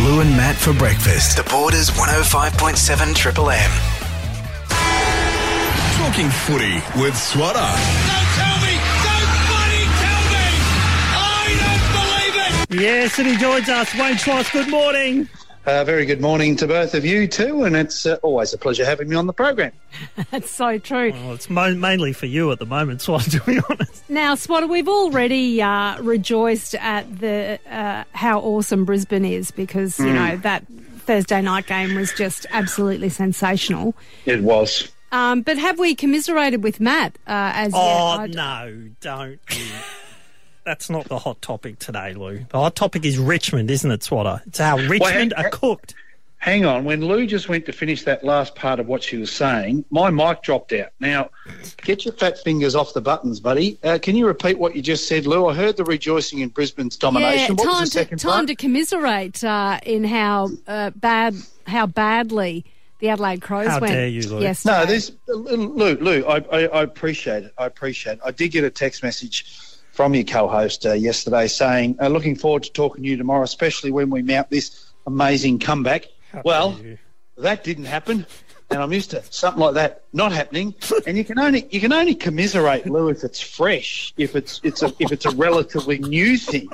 Lou and Matt for breakfast. The Borders 105.7 Triple M. Talking footy with Swatter. Don't tell me! Don't bloody tell me! I don't believe it! Yes, and he joins us. Wayne Schwass, good morning. Uh, very good morning to both of you too, and it's uh, always a pleasure having me on the program. That's so true. Well, it's mo- mainly for you at the moment, Swat, to be honest. Now, Swatter, we've already uh, rejoiced at the uh, how awesome Brisbane is because you know that Thursday night game was just absolutely sensational. It was. Um, but have we commiserated with Matt uh, as Oh, yet? I- no, don't. you. That's not the hot topic today, Lou. The hot topic is Richmond, isn't it, Swatter? It's how Richmond hang- are cooked. Hang on, when Lou just went to finish that last part of what she was saying, my mic dropped out. Now, get your fat fingers off the buttons, buddy. Uh, can you repeat what you just said, Lou? I heard the rejoicing in Brisbane's Yeah, domination. what time was the to second time part? to commiserate uh, in how uh, bad how badly the Adelaide Crows How went. dare you, Lou. yesterday. No, there's Lou. Lou, I, I, I appreciate it. I appreciate it. I did get a text message from your co-host uh, yesterday saying, uh, "Looking forward to talking to you tomorrow, especially when we mount this amazing comeback." well, that didn't happen, and I'm used to something like that not happening. And you can only you can only commiserate, Lou, if it's fresh, if it's it's a if it's a relatively new thing.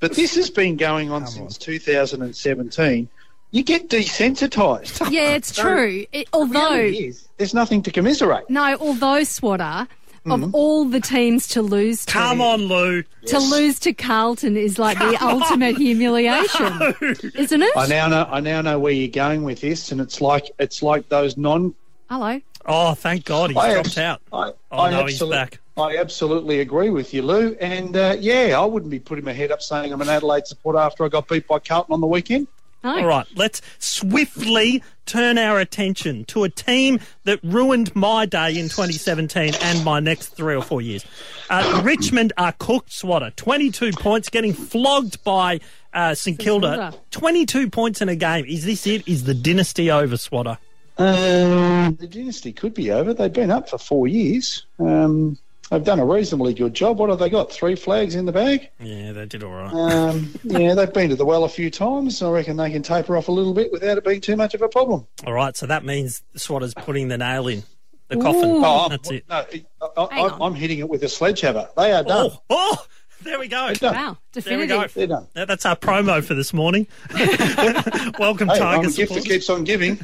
But this has been going on since 2017. You get desensitised. yeah, it's true. It, although Reality is, there's nothing to commiserate. no, although Swatter. Mm-hmm. Of all the teams to lose to, Come on, Lou. to lose to Carlton is like the ultimate humiliation, isn't it? I now know. I now know where you're going with this, and it's like it's like those non. Hello. Oh, thank God he's I dropped abs- out. I, Oh, I no, he's back. I absolutely agree with you, Lou. And uh, yeah, I wouldn't be putting my head up saying I'm an Adelaide supporter after I got beat by Carlton on the weekend. No. All right, let's swiftly turn our attention to a team that ruined my day in 2017 and my next three or four years. Uh, Richmond are cooked, Swatter. 22 points, getting flogged by uh, St Kilda. Kilda. 22 points in a game. Is this it? Is the dynasty over, Swatter? Um, the dynasty could be over. They've been up for four years. Um, they've done a reasonably good job. What have they got? Three flags in the bag. Yeah, they did all right. Um, yeah, they've been to the well a few times. I reckon they can taper off a little bit without it being too much of a problem. all right, so that means Swatter's putting the nail in the coffin. Ooh. Oh, That's it. No, I, I, I'm hitting it with a sledgehammer. They are done. Oh, oh, there we go. done. Wow. There we go. They're done. That's our promo for this morning. Welcome, Hey, I'm Tiger a gift that keeps on giving.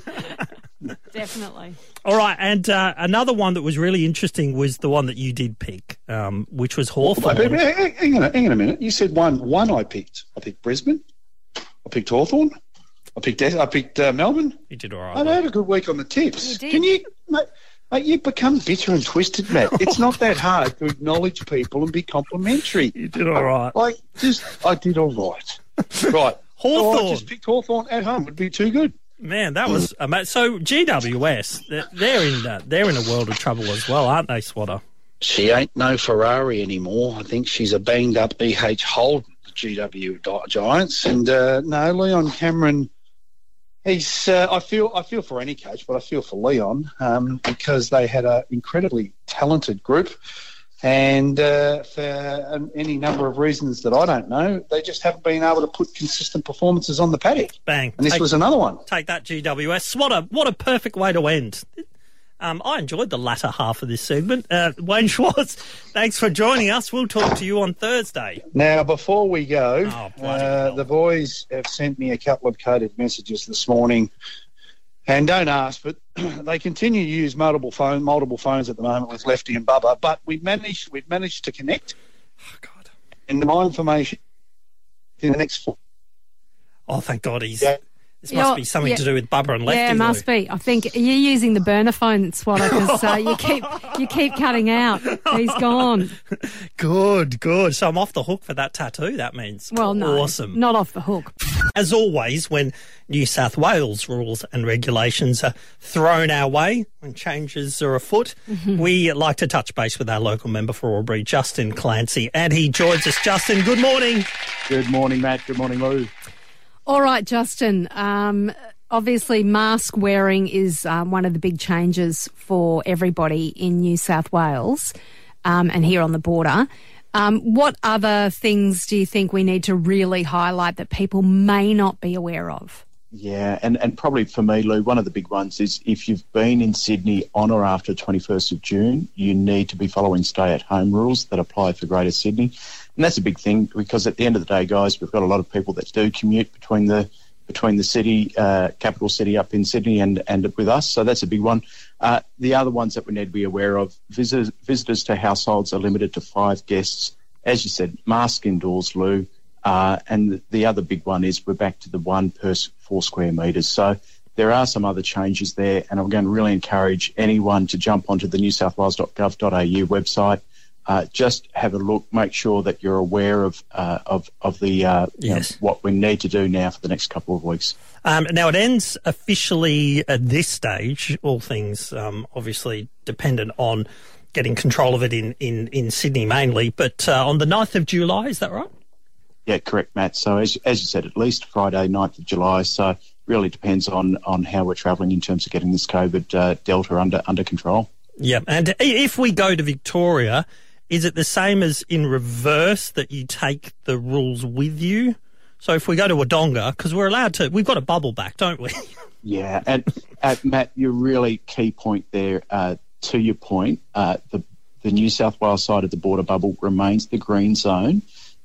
Definitely. All right, and uh, another one that was really interesting was the one that you did pick, um, which was Wait, Hawthorn. wait, wait, Hang hang on, a- hang on a minute. You said one. One I picked. I picked Brisbane. I picked Hawthorn. I picked. I picked uh, Melbourne. You did all right. I right. had a good week on the tips. You did. Can you, mate? Mate, you've become bitter and twisted, Matt. It's not that hard to acknowledge people and be complimentary. You did all right. Like, just I did all right. Right. Oh, I Hawthorn. just picked Hawthorn at home. Would be too good. Man, that was ama- so. GWS, they're, in uh, they're in a world of trouble as well, aren't they, Swatter? She ain't no Ferrari anymore. I think she's a banged up E.H. Holden, the GW Giants. And uh, no, Leon Cameron. He's. Uh, I feel. I feel for any coach, but I feel for Leon um, because they had an incredibly talented group, and uh, for um, any number of reasons that I don't know, they just haven't been able to put consistent performances on the paddock. Bang. And this Take- was another one. take that GWS. Swatter, what a perfect way to end. Um, I enjoyed the latter half of this segment. Uh, Wayne Schwass, thanks for joining us. We'll talk to you on Thursday. Now, before we go, Oh, uh, the boys have sent me a couple of coded messages this morning. And don't ask, but they continue to use multiple phone, multiple phones at the moment with Lefty and Bubba. But we've managed, we've managed to connect, Oh, God. and my information in the next four. Oh, thank God he's. Yeah. This must You're- be something yeah. to do with Bubba and Lefty. Yeah, it must Lou. be. I think you're using the burner phone, Swatter, because uh, you keep you keep cutting out. He's gone. Good, good. So I'm off the hook for that tattoo. That means Well, no, awesome. not off the hook. As always, when New South Wales rules and regulations are thrown our way, when changes are afoot, Mm-hmm. we like to touch base with our local member for Albury, Justin Clancy, and he joins us. Justin, good morning. Good morning, Matt. Good morning, Lou. All right, Justin. Um, obviously, mask wearing is um, one of the big changes for everybody in New South Wales um, and here on the border. Um, what other things do you think we need to really highlight that people may not be aware of? Yeah, and, and probably for me, Lou, one of the big ones is if you've been in Sydney on or after 21st of June, you need to be following stay at home rules that apply for Greater Sydney. And that's a big thing because at the end of the day, guys, we've got a lot of people that do commute between the between the city, uh, capital city up in Sydney and, and with us. So that's a big one. Uh, the other ones that we need to be aware of, visitors, visitors to households are limited to five guests. As you said, mask indoors, Lou. Uh, and the other big one is we're back to the one per four square metres. So there are some other changes there, and I'm going to really encourage anyone to jump onto the newsouthwales.gov.au website. Uh, just have a look, make sure that you're aware of uh, of of the uh, Yes. know, what we need to do now for the next couple of weeks. Um, now it ends officially at this stage. All things um, obviously dependent on getting control of it in, in, in Sydney mainly, but uh, on the 9th of July, is that right? Yeah, correct, Matt. So as as you said, at least Friday, 9th of July. So really depends on on how we're travelling in terms of getting this COVID uh, delta under under control. Yeah, and if we go to Victoria, is it the same as in reverse that you take the rules with you? So if we go to Wodonga, because we're allowed to, we've got a bubble back, don't we? Yeah, and uh, Matt, your really key point there. Uh, to your point, uh, the the New South Wales side of the border bubble remains the green zone.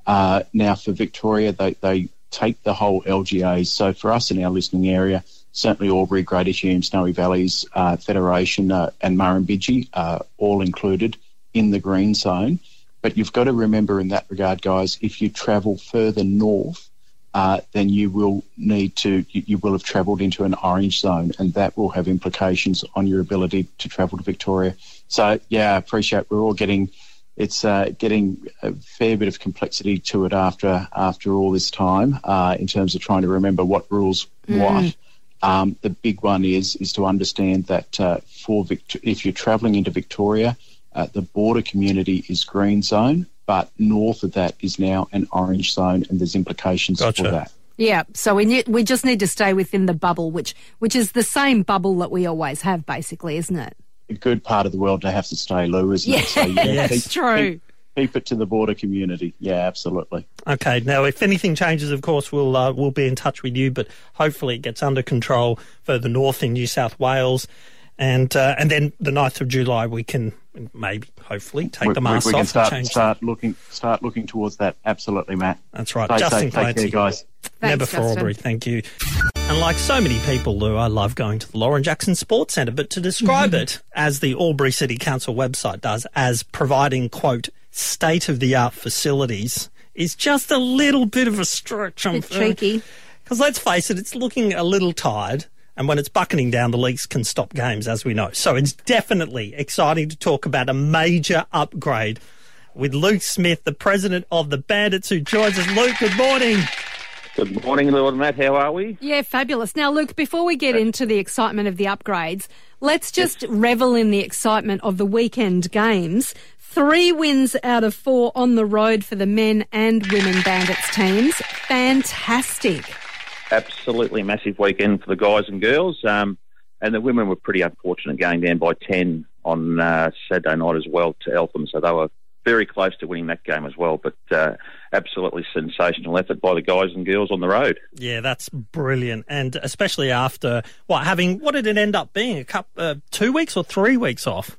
Uh, now for Victoria, they they take the whole LGA. So for us in our listening area, certainly Albury, Greater Hume, Snowy Valleys, uh, Federation, uh, and Murrumbidgee are all included in the green zone. But you've got to remember in that regard, guys, if you travel further north, uh, then you will need to, you, you will have travelled into an orange zone, and that will have implications on your ability to travel to Victoria. So, yeah, I appreciate we're all getting, it's uh, getting a fair bit of complexity to it after after all this time uh, in terms of trying to remember what rules what. Um, the big one is is to understand that uh, for Vict- if you're travelling into Victoria, uh, the border community is green zone, but north of that is now an orange zone, and there's implications Gotcha. for that. Yeah, so we need, we just need to stay within the bubble, which which is the same bubble that we always have, basically, isn't it? A good part of the world to have to stay, Lou, isn't it? So, yeah, Yes. keep, True. Keep, keep it to the border community. Yeah, absolutely. Okay. Now, if anything changes, of course, we'll uh, we'll be in touch with you. But hopefully, it gets under control further north in New South Wales, and uh, and then the 9th of July, we can maybe, hopefully, take we, the we- mask we can off start and change. start looking start looking towards that. Absolutely, Matt. That's right. Stay Justin safe. Take care, guys. Never Thanks, for Justin. Albury, thank you. And like so many people, Lou, I love going to the Lauren Jackson Sports Centre, but to describe mm-hmm. it as the Albury City Council website does, as providing, quote, state of the art facilities, is just a little bit of a stretch. I'm Bit cheeky. Because let's face it, it's looking a little tired. And when it's bucketing down, the leaks can stop games, as we know. So it's definitely exciting to talk about a major upgrade with Luke Smith, the president of the Bandits, who joins us. Luke, good morning. Good morning, Lord Matt. How are we? Yeah, fabulous. Now, Luke, before we get into the excitement of the upgrades, let's just revel in the excitement of the weekend games. Three wins out of four on the road for the men and women bandits teams. Fantastic. Absolutely massive weekend for the guys and girls. Um, and the women were pretty unfortunate going down by 10 on uh, Saturday night as well to Eltham. So they were very close to winning that game as well. But uh, absolutely sensational effort by the guys and girls on the road. Yeah, that's brilliant, and especially after what having what did it end up being? A couple, uh, two weeks or three weeks off?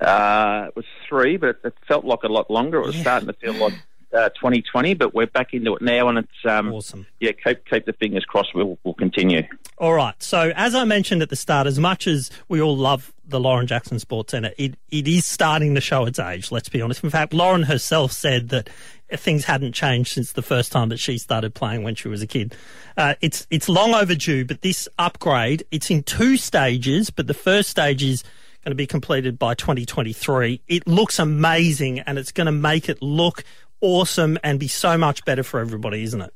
Uh, it was three, but it felt like a lot longer. It was Yeah. starting to feel like uh, 2020, but we're back into it now, and it's um, Awesome. yeah. Keep keep the fingers crossed. We'll, we'll continue. All right. So as I mentioned at the start, as much as we all love the Lauren Jackson Sports Centre, it, it is starting to show its age. Let's be honest. In fact, Lauren herself said that things hadn't changed since the first time that she started playing when she was a kid. Uh, it's it's long overdue, but this upgrade it's in two stages. But the first stage is going to be completed by 2023. It looks amazing, and it's going to make it look awesome and be so much better for everybody, isn't it?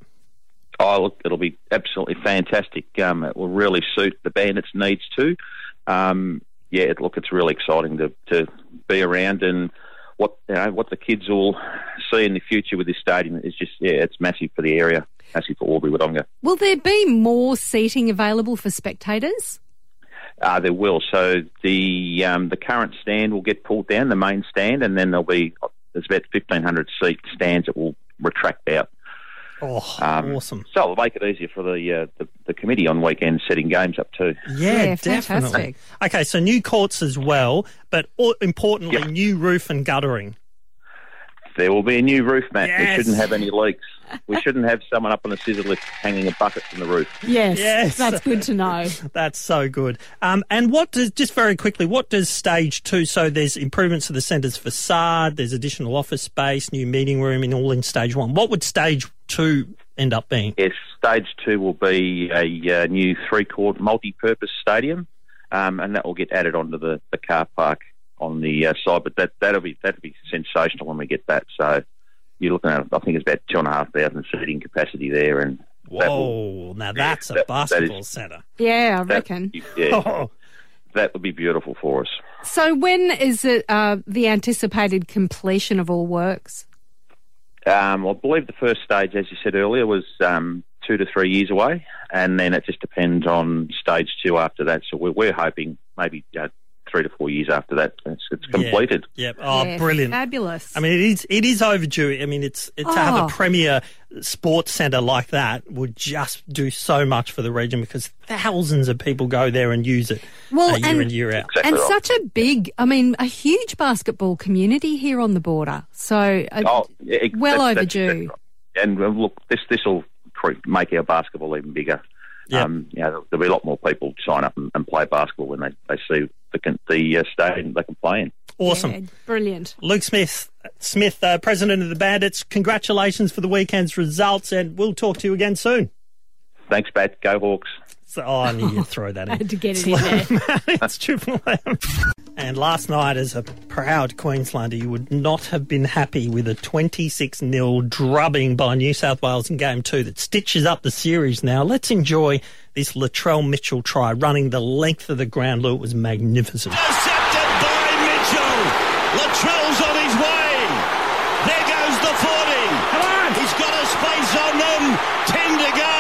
Oh, look, it'll be absolutely fantastic. Um, it will really suit the bandits' needs too. Um, yeah, look, it's really exciting to, to be around and what you know what the kids will see in the future with this stadium is just yeah, it's massive for the area, massive for Albury Wodonga. Will there be more seating available for spectators? Uh, there will. So the um, the current stand will get pulled down, the main stand, and then there'll be there's about 1,500 seat stands that will retract out. Oh, Um, awesome. So it'll make it easier for the, uh, the the committee on weekends setting games up too. Yeah, Yeah, definitely. fantastic. Okay, so new courts as well, but all, importantly, Yeah. new roof and guttering. There will be a new roof, Matt. Yes. We shouldn't have any leaks. We shouldn't have someone up on a scissor lift hanging a bucket from the roof. Yes, Yes. that's good to know. That's so good. Um, and what does, just very quickly, what does stage two? So there's improvements to the centre's facade, there's additional office space, new meeting room, and all in stage one. What would stage two end up being? Yes, stage two will be a uh, new three-court multi-purpose stadium, um, and that will get added onto the, the car park on the uh, side. But that that'll be that'll be sensational when we get that. So you're looking at, I think it's about two and a half thousand seating capacity there, and that will, Whoa, now that's a that- that is- basketball centre. Yeah, I that, reckon. yeah, Oh, that would be beautiful for us. So when is it uh, the anticipated completion of all works? Um, I believe the first stage, as you said earlier, was um, two to three years away, and then it just depends on stage two after that. So we're, we're hoping maybe uh, three to four years after that it's, it's completed. Yep. Oh, Yeah, brilliant. Fabulous. I mean, it is it is overdue. I mean, it's it, to have Oh. a premier sports centre like that would just do so much for the region because thousands of people go there and use it Well, uh, year and- in year out. Exactly and right. such a big, I mean, a huge basketball community here on the border. So, uh, Oh, yeah, ex- well that's- that's overdue. right. And uh, look, this this will make our basketball even bigger. Yep. Um, you know, there'll be a lot more people sign up and, and play basketball when they, they see the con- the uh, stadium they can play in. Awesome. yeah, brilliant. Luke Smith, Smith, uh, president of the Bandits. Congratulations for the weekend's results, and we'll talk to you again soon. Thanks, Bat. Go Hawks. So, oh, I knew you'd throw that in. Had to get it in there. it's Triple M. And last night, as a proud Queenslander, you would not have been happy with a 26 0 drubbing by New South Wales in game two that stitches up the series now. Let's enjoy this Latrell Mitchell try running the length of the ground. Lou, it was magnificent. Intercepted by Mitchell. Latrell's on his way. There goes the 40. Come on! He's got a space on them. 10 to go.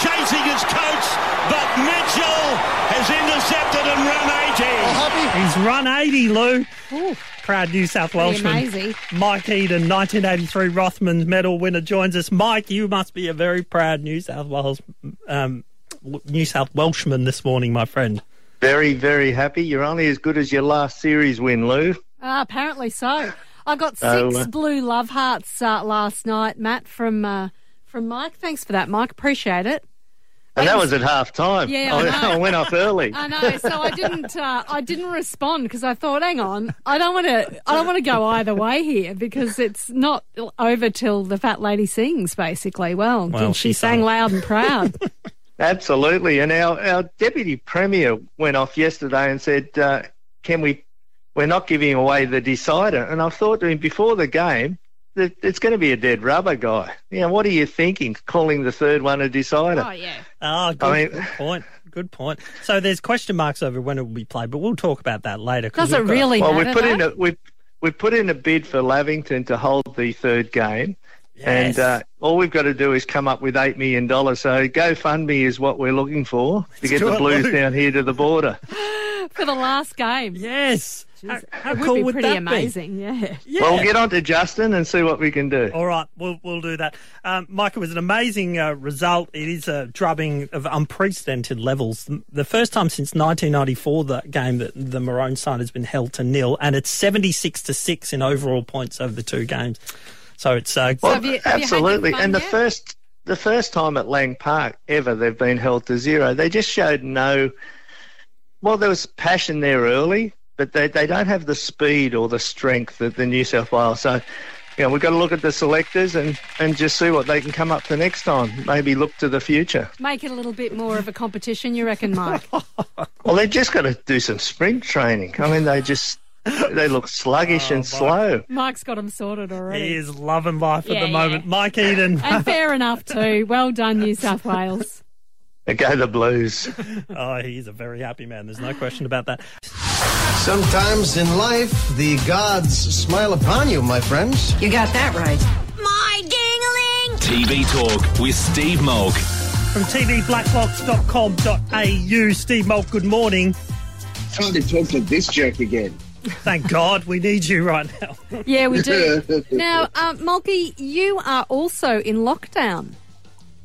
Chasing his coach. But Mitchell has intercepted and run 80. He's run 80, Lou. Ooh, Proud New South pretty Welshman. amazing. Mike Eden, 1983 Rothmans medal winner, joins us. Mike, you must be a very proud New South Wales, um, New South Welshman this morning, my friend. Very, very happy. You're only as good as your last series win, Lou. Ah, apparently so. I got six uh, blue love hearts uh, last night, Matt, from uh, from Mike. Thanks for that, Mike. Appreciate it. And that was at half time. Yeah, I know. I went off early. I know, so I didn't. Uh, I didn't respond because I thought, hang on, I don't want to. I don't want to go either way here because it's not over till the fat lady sings. Basically, well, Well, she, she sang sang. loud and proud. Absolutely. And our, our deputy premier went off yesterday and said, uh, "Can we? We're not giving away the decider." And I thought to him before the game that it's going to be a dead rubber guy. You know, what are you thinking? Calling the third one a decider? oh yeah. Ah, good, I mean- good point. Good point. So there's question marks over when it will be played, but we'll talk about that later. 'cause Does it we've got- really well, we matter? put in a we we put in a bid for Lavington to hold the third game. And uh, all we've got to do is come up with $8 million. So GoFundMe is what we're looking for to get the Blues Luke. down here to the border. for the last game. Yes. How, how it would cool be would pretty that amazing. Yeah. be? Yeah. Well, we'll get on to Justin and see what we can do. All right, we'll we'll do that. Um, Mike, it was an amazing uh, result. It is a drubbing of unprecedented levels. The first time since 1994 that game that the Maroon side has been held to nil, and it's 76 to six in overall points over the two games. So it's uh, So have you- have you had your Absolutely. fun And the first the first time at Lang Park ever they've been held to zero, they just showed no. Well, there was passion there early, but they, they don't have the speed or the strength that the New South Wales. So, you know, we've got to look at the selectors and, and just see what they can come up to next time. Maybe look to the future. Make it a little bit more of a competition, you reckon, Mike? Well, they've just got to do some sprint training. I mean, they just they look sluggish oh, and slow. Mike's got them sorted already. he is loving life Yeah, at the yeah. moment. Mike Eden. And fair enough too. Well done, New South Wales. Go the Blues. oh, he's a very happy man. There's no question about that. Sometimes in life, the gods smile upon you, my friends. You got that right. My ding-a-ling. TV Talk with Steve Molk. From tvblackbox.com.au, Steve Molk, good morning. Time to talk to this jerk again. Thank God we need you right now. Yeah, we do. now, uh, Mulkey, you are also in lockdown.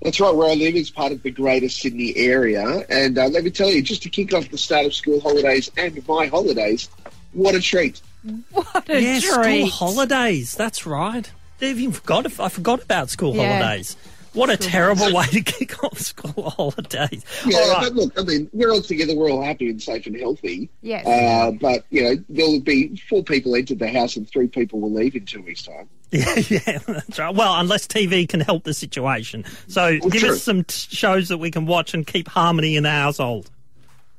That's right, where I live is part of the Greater Sydney area. And uh, let me tell you, just to kick off the start of school holidays and my holidays, what a treat. What a yeah, school holidays. That's right. They've even forgot. I forgot about school Yeah. holidays. What a terrible way to kick off school holidays. Yeah, All right. but look, I mean, we're all together, we're all happy and safe and healthy. Yes. Uh, but, you know, there'll be four people entered the house and three people will leave in two weeks' time. Yeah, yeah, that's right. Well, unless TV can help the situation. So Well, give true. us some t- shows that we can watch and keep harmony in the household.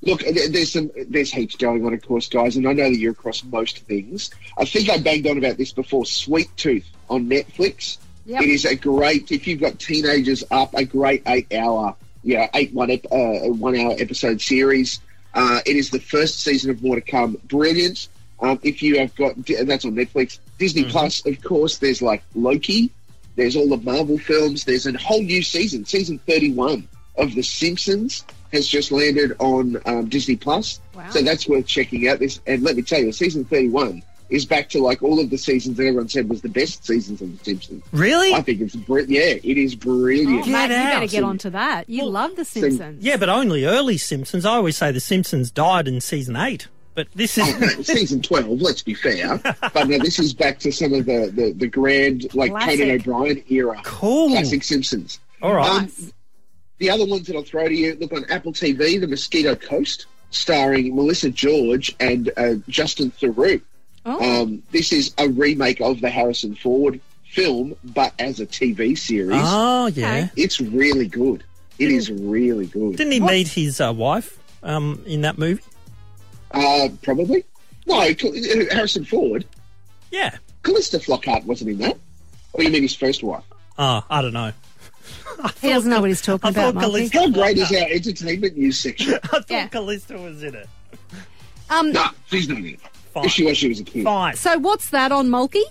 Look, there's some there's heaps going on, of course, guys, and I know that you're across most things. I think I banged on about this before. Sweet Tooth on Netflix. Yep. It is a great if you've got teenagers up, a great eight hour, yeah, eight one ep- uh, one hour episode series. Uh, it is the first season of more to come. Brilliant. Um, if you have got, that's on Netflix, Disney Plus, of course. There's like Loki. There's all the Marvel films. There's a whole new season, season 31 of The Simpsons has just landed on um, Disney Plus. Wow. So that's worth checking out. This and let me tell you, season 31 is back to like all of the seasons that everyone said was the best seasons of The Simpsons. Really? I think it's br- yeah, it is brilliant. Oh, Matt, you better out. get onto that. You love The Simpsons. Yeah, but only early Simpsons. I always say the Simpsons died in season eight, but this is Oh, no, season 12, let's be fair. But no, this is back to some of the, the, the grand, like Classic. Conan O'Brien era. cool. Classic Simpsons. All right. Um, the other ones that I'll throw to you look on Apple TV, The Mosquito Coast, starring Melissa George and uh, Justin Theroux. Oh. Um, this is a remake of the Harrison Ford film, but as a TV series. oh yeah. It's really good. It is really good. Didn't he meet his uh, wife um, in that movie? Uh, probably. No, uh, Harrison Ford. Yeah. Calista Flockhart wasn't in that. Or you mean his first wife? Oh, I don't know. He doesn't know what he's talking I about, thought Mulkey. How great is our entertainment news section? I thought Yeah. Calista was in it. Um, no, she's not in it. Fine. If she was, she was a kid. Fine. so what's that on Mulkey?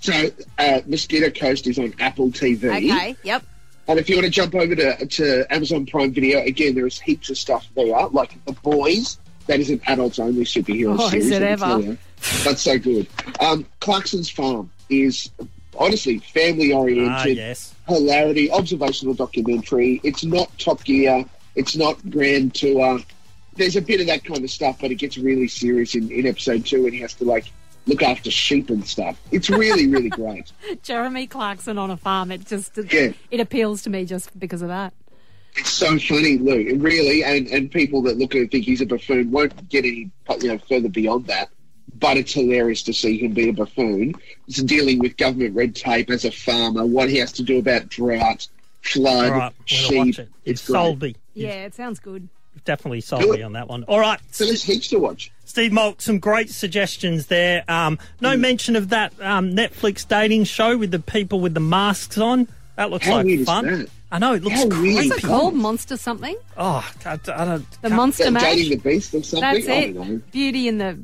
So, uh, Mosquito Coast is on Apple TV. Okay, yep. And if you want to jump over to, to Amazon Prime Video, again, there is heaps of stuff there, like The Boys. That is an adults only superhero Oh, is series. it ever? you. That's so good. Um, Clarkson's Farm is honestly family Ah, oriented, yes. hilarity, observational documentary. It's not Top Gear, it's not Grand Tour. There's a bit of that kind of stuff, but it gets really serious in, in episode two, and he has to like look after sheep and stuff. It's really, really great. Jeremy Clarkson on a farm. It just Yeah. it appeals to me just because of that. It's so funny, Lou. It Really, and, and people that look at it think he's a buffoon won't get any you know further beyond that. But it's hilarious to see him be a buffoon. It's dealing with government red tape as a farmer, what he has to do about drought, flood, All right. We're sheep. watch it. It's You've sold great. me. Yeah, it sounds good. Definitely sold me on that one. All right. So there's heaps to watch. Steve Molk, some great suggestions there. Um, no mention of that um, Netflix dating show with the people with the masks on. That looks How like weird is fun. that? I know it looks How creepy. What's it called? Monster something? Oh, I, I don't. The can't- Monster Dating Mash? the Beast or something? That's it. Beauty and the.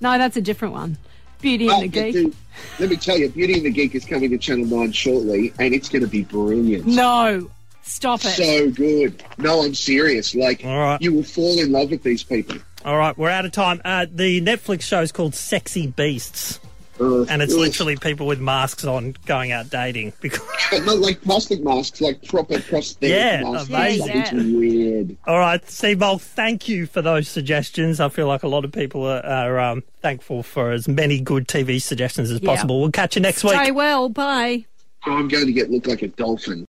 No, that's a different one. Beauty Oh, and the Geek. dude, let me tell you, Beauty and the Geek is coming to Channel 9 shortly, and it's going to be brilliant. No, stop it. So good. No, I'm serious. Like, All right. you will fall in love with these people. All right, we're out of time. Uh, the Netflix show is called Sexy Beasts, Uh, and it's ugh. literally people with masks on going out dating. Because But not like plastic masks, like proper prosthetic Yeah, masks. amazing. It's weird. All right, Steve Molk, thank you for those suggestions. I feel like a lot of people are, are um, thankful for as many good TV suggestions as Yeah. possible. We'll catch you next week. Stay well. Bye. So I'm going to get look like a dolphin.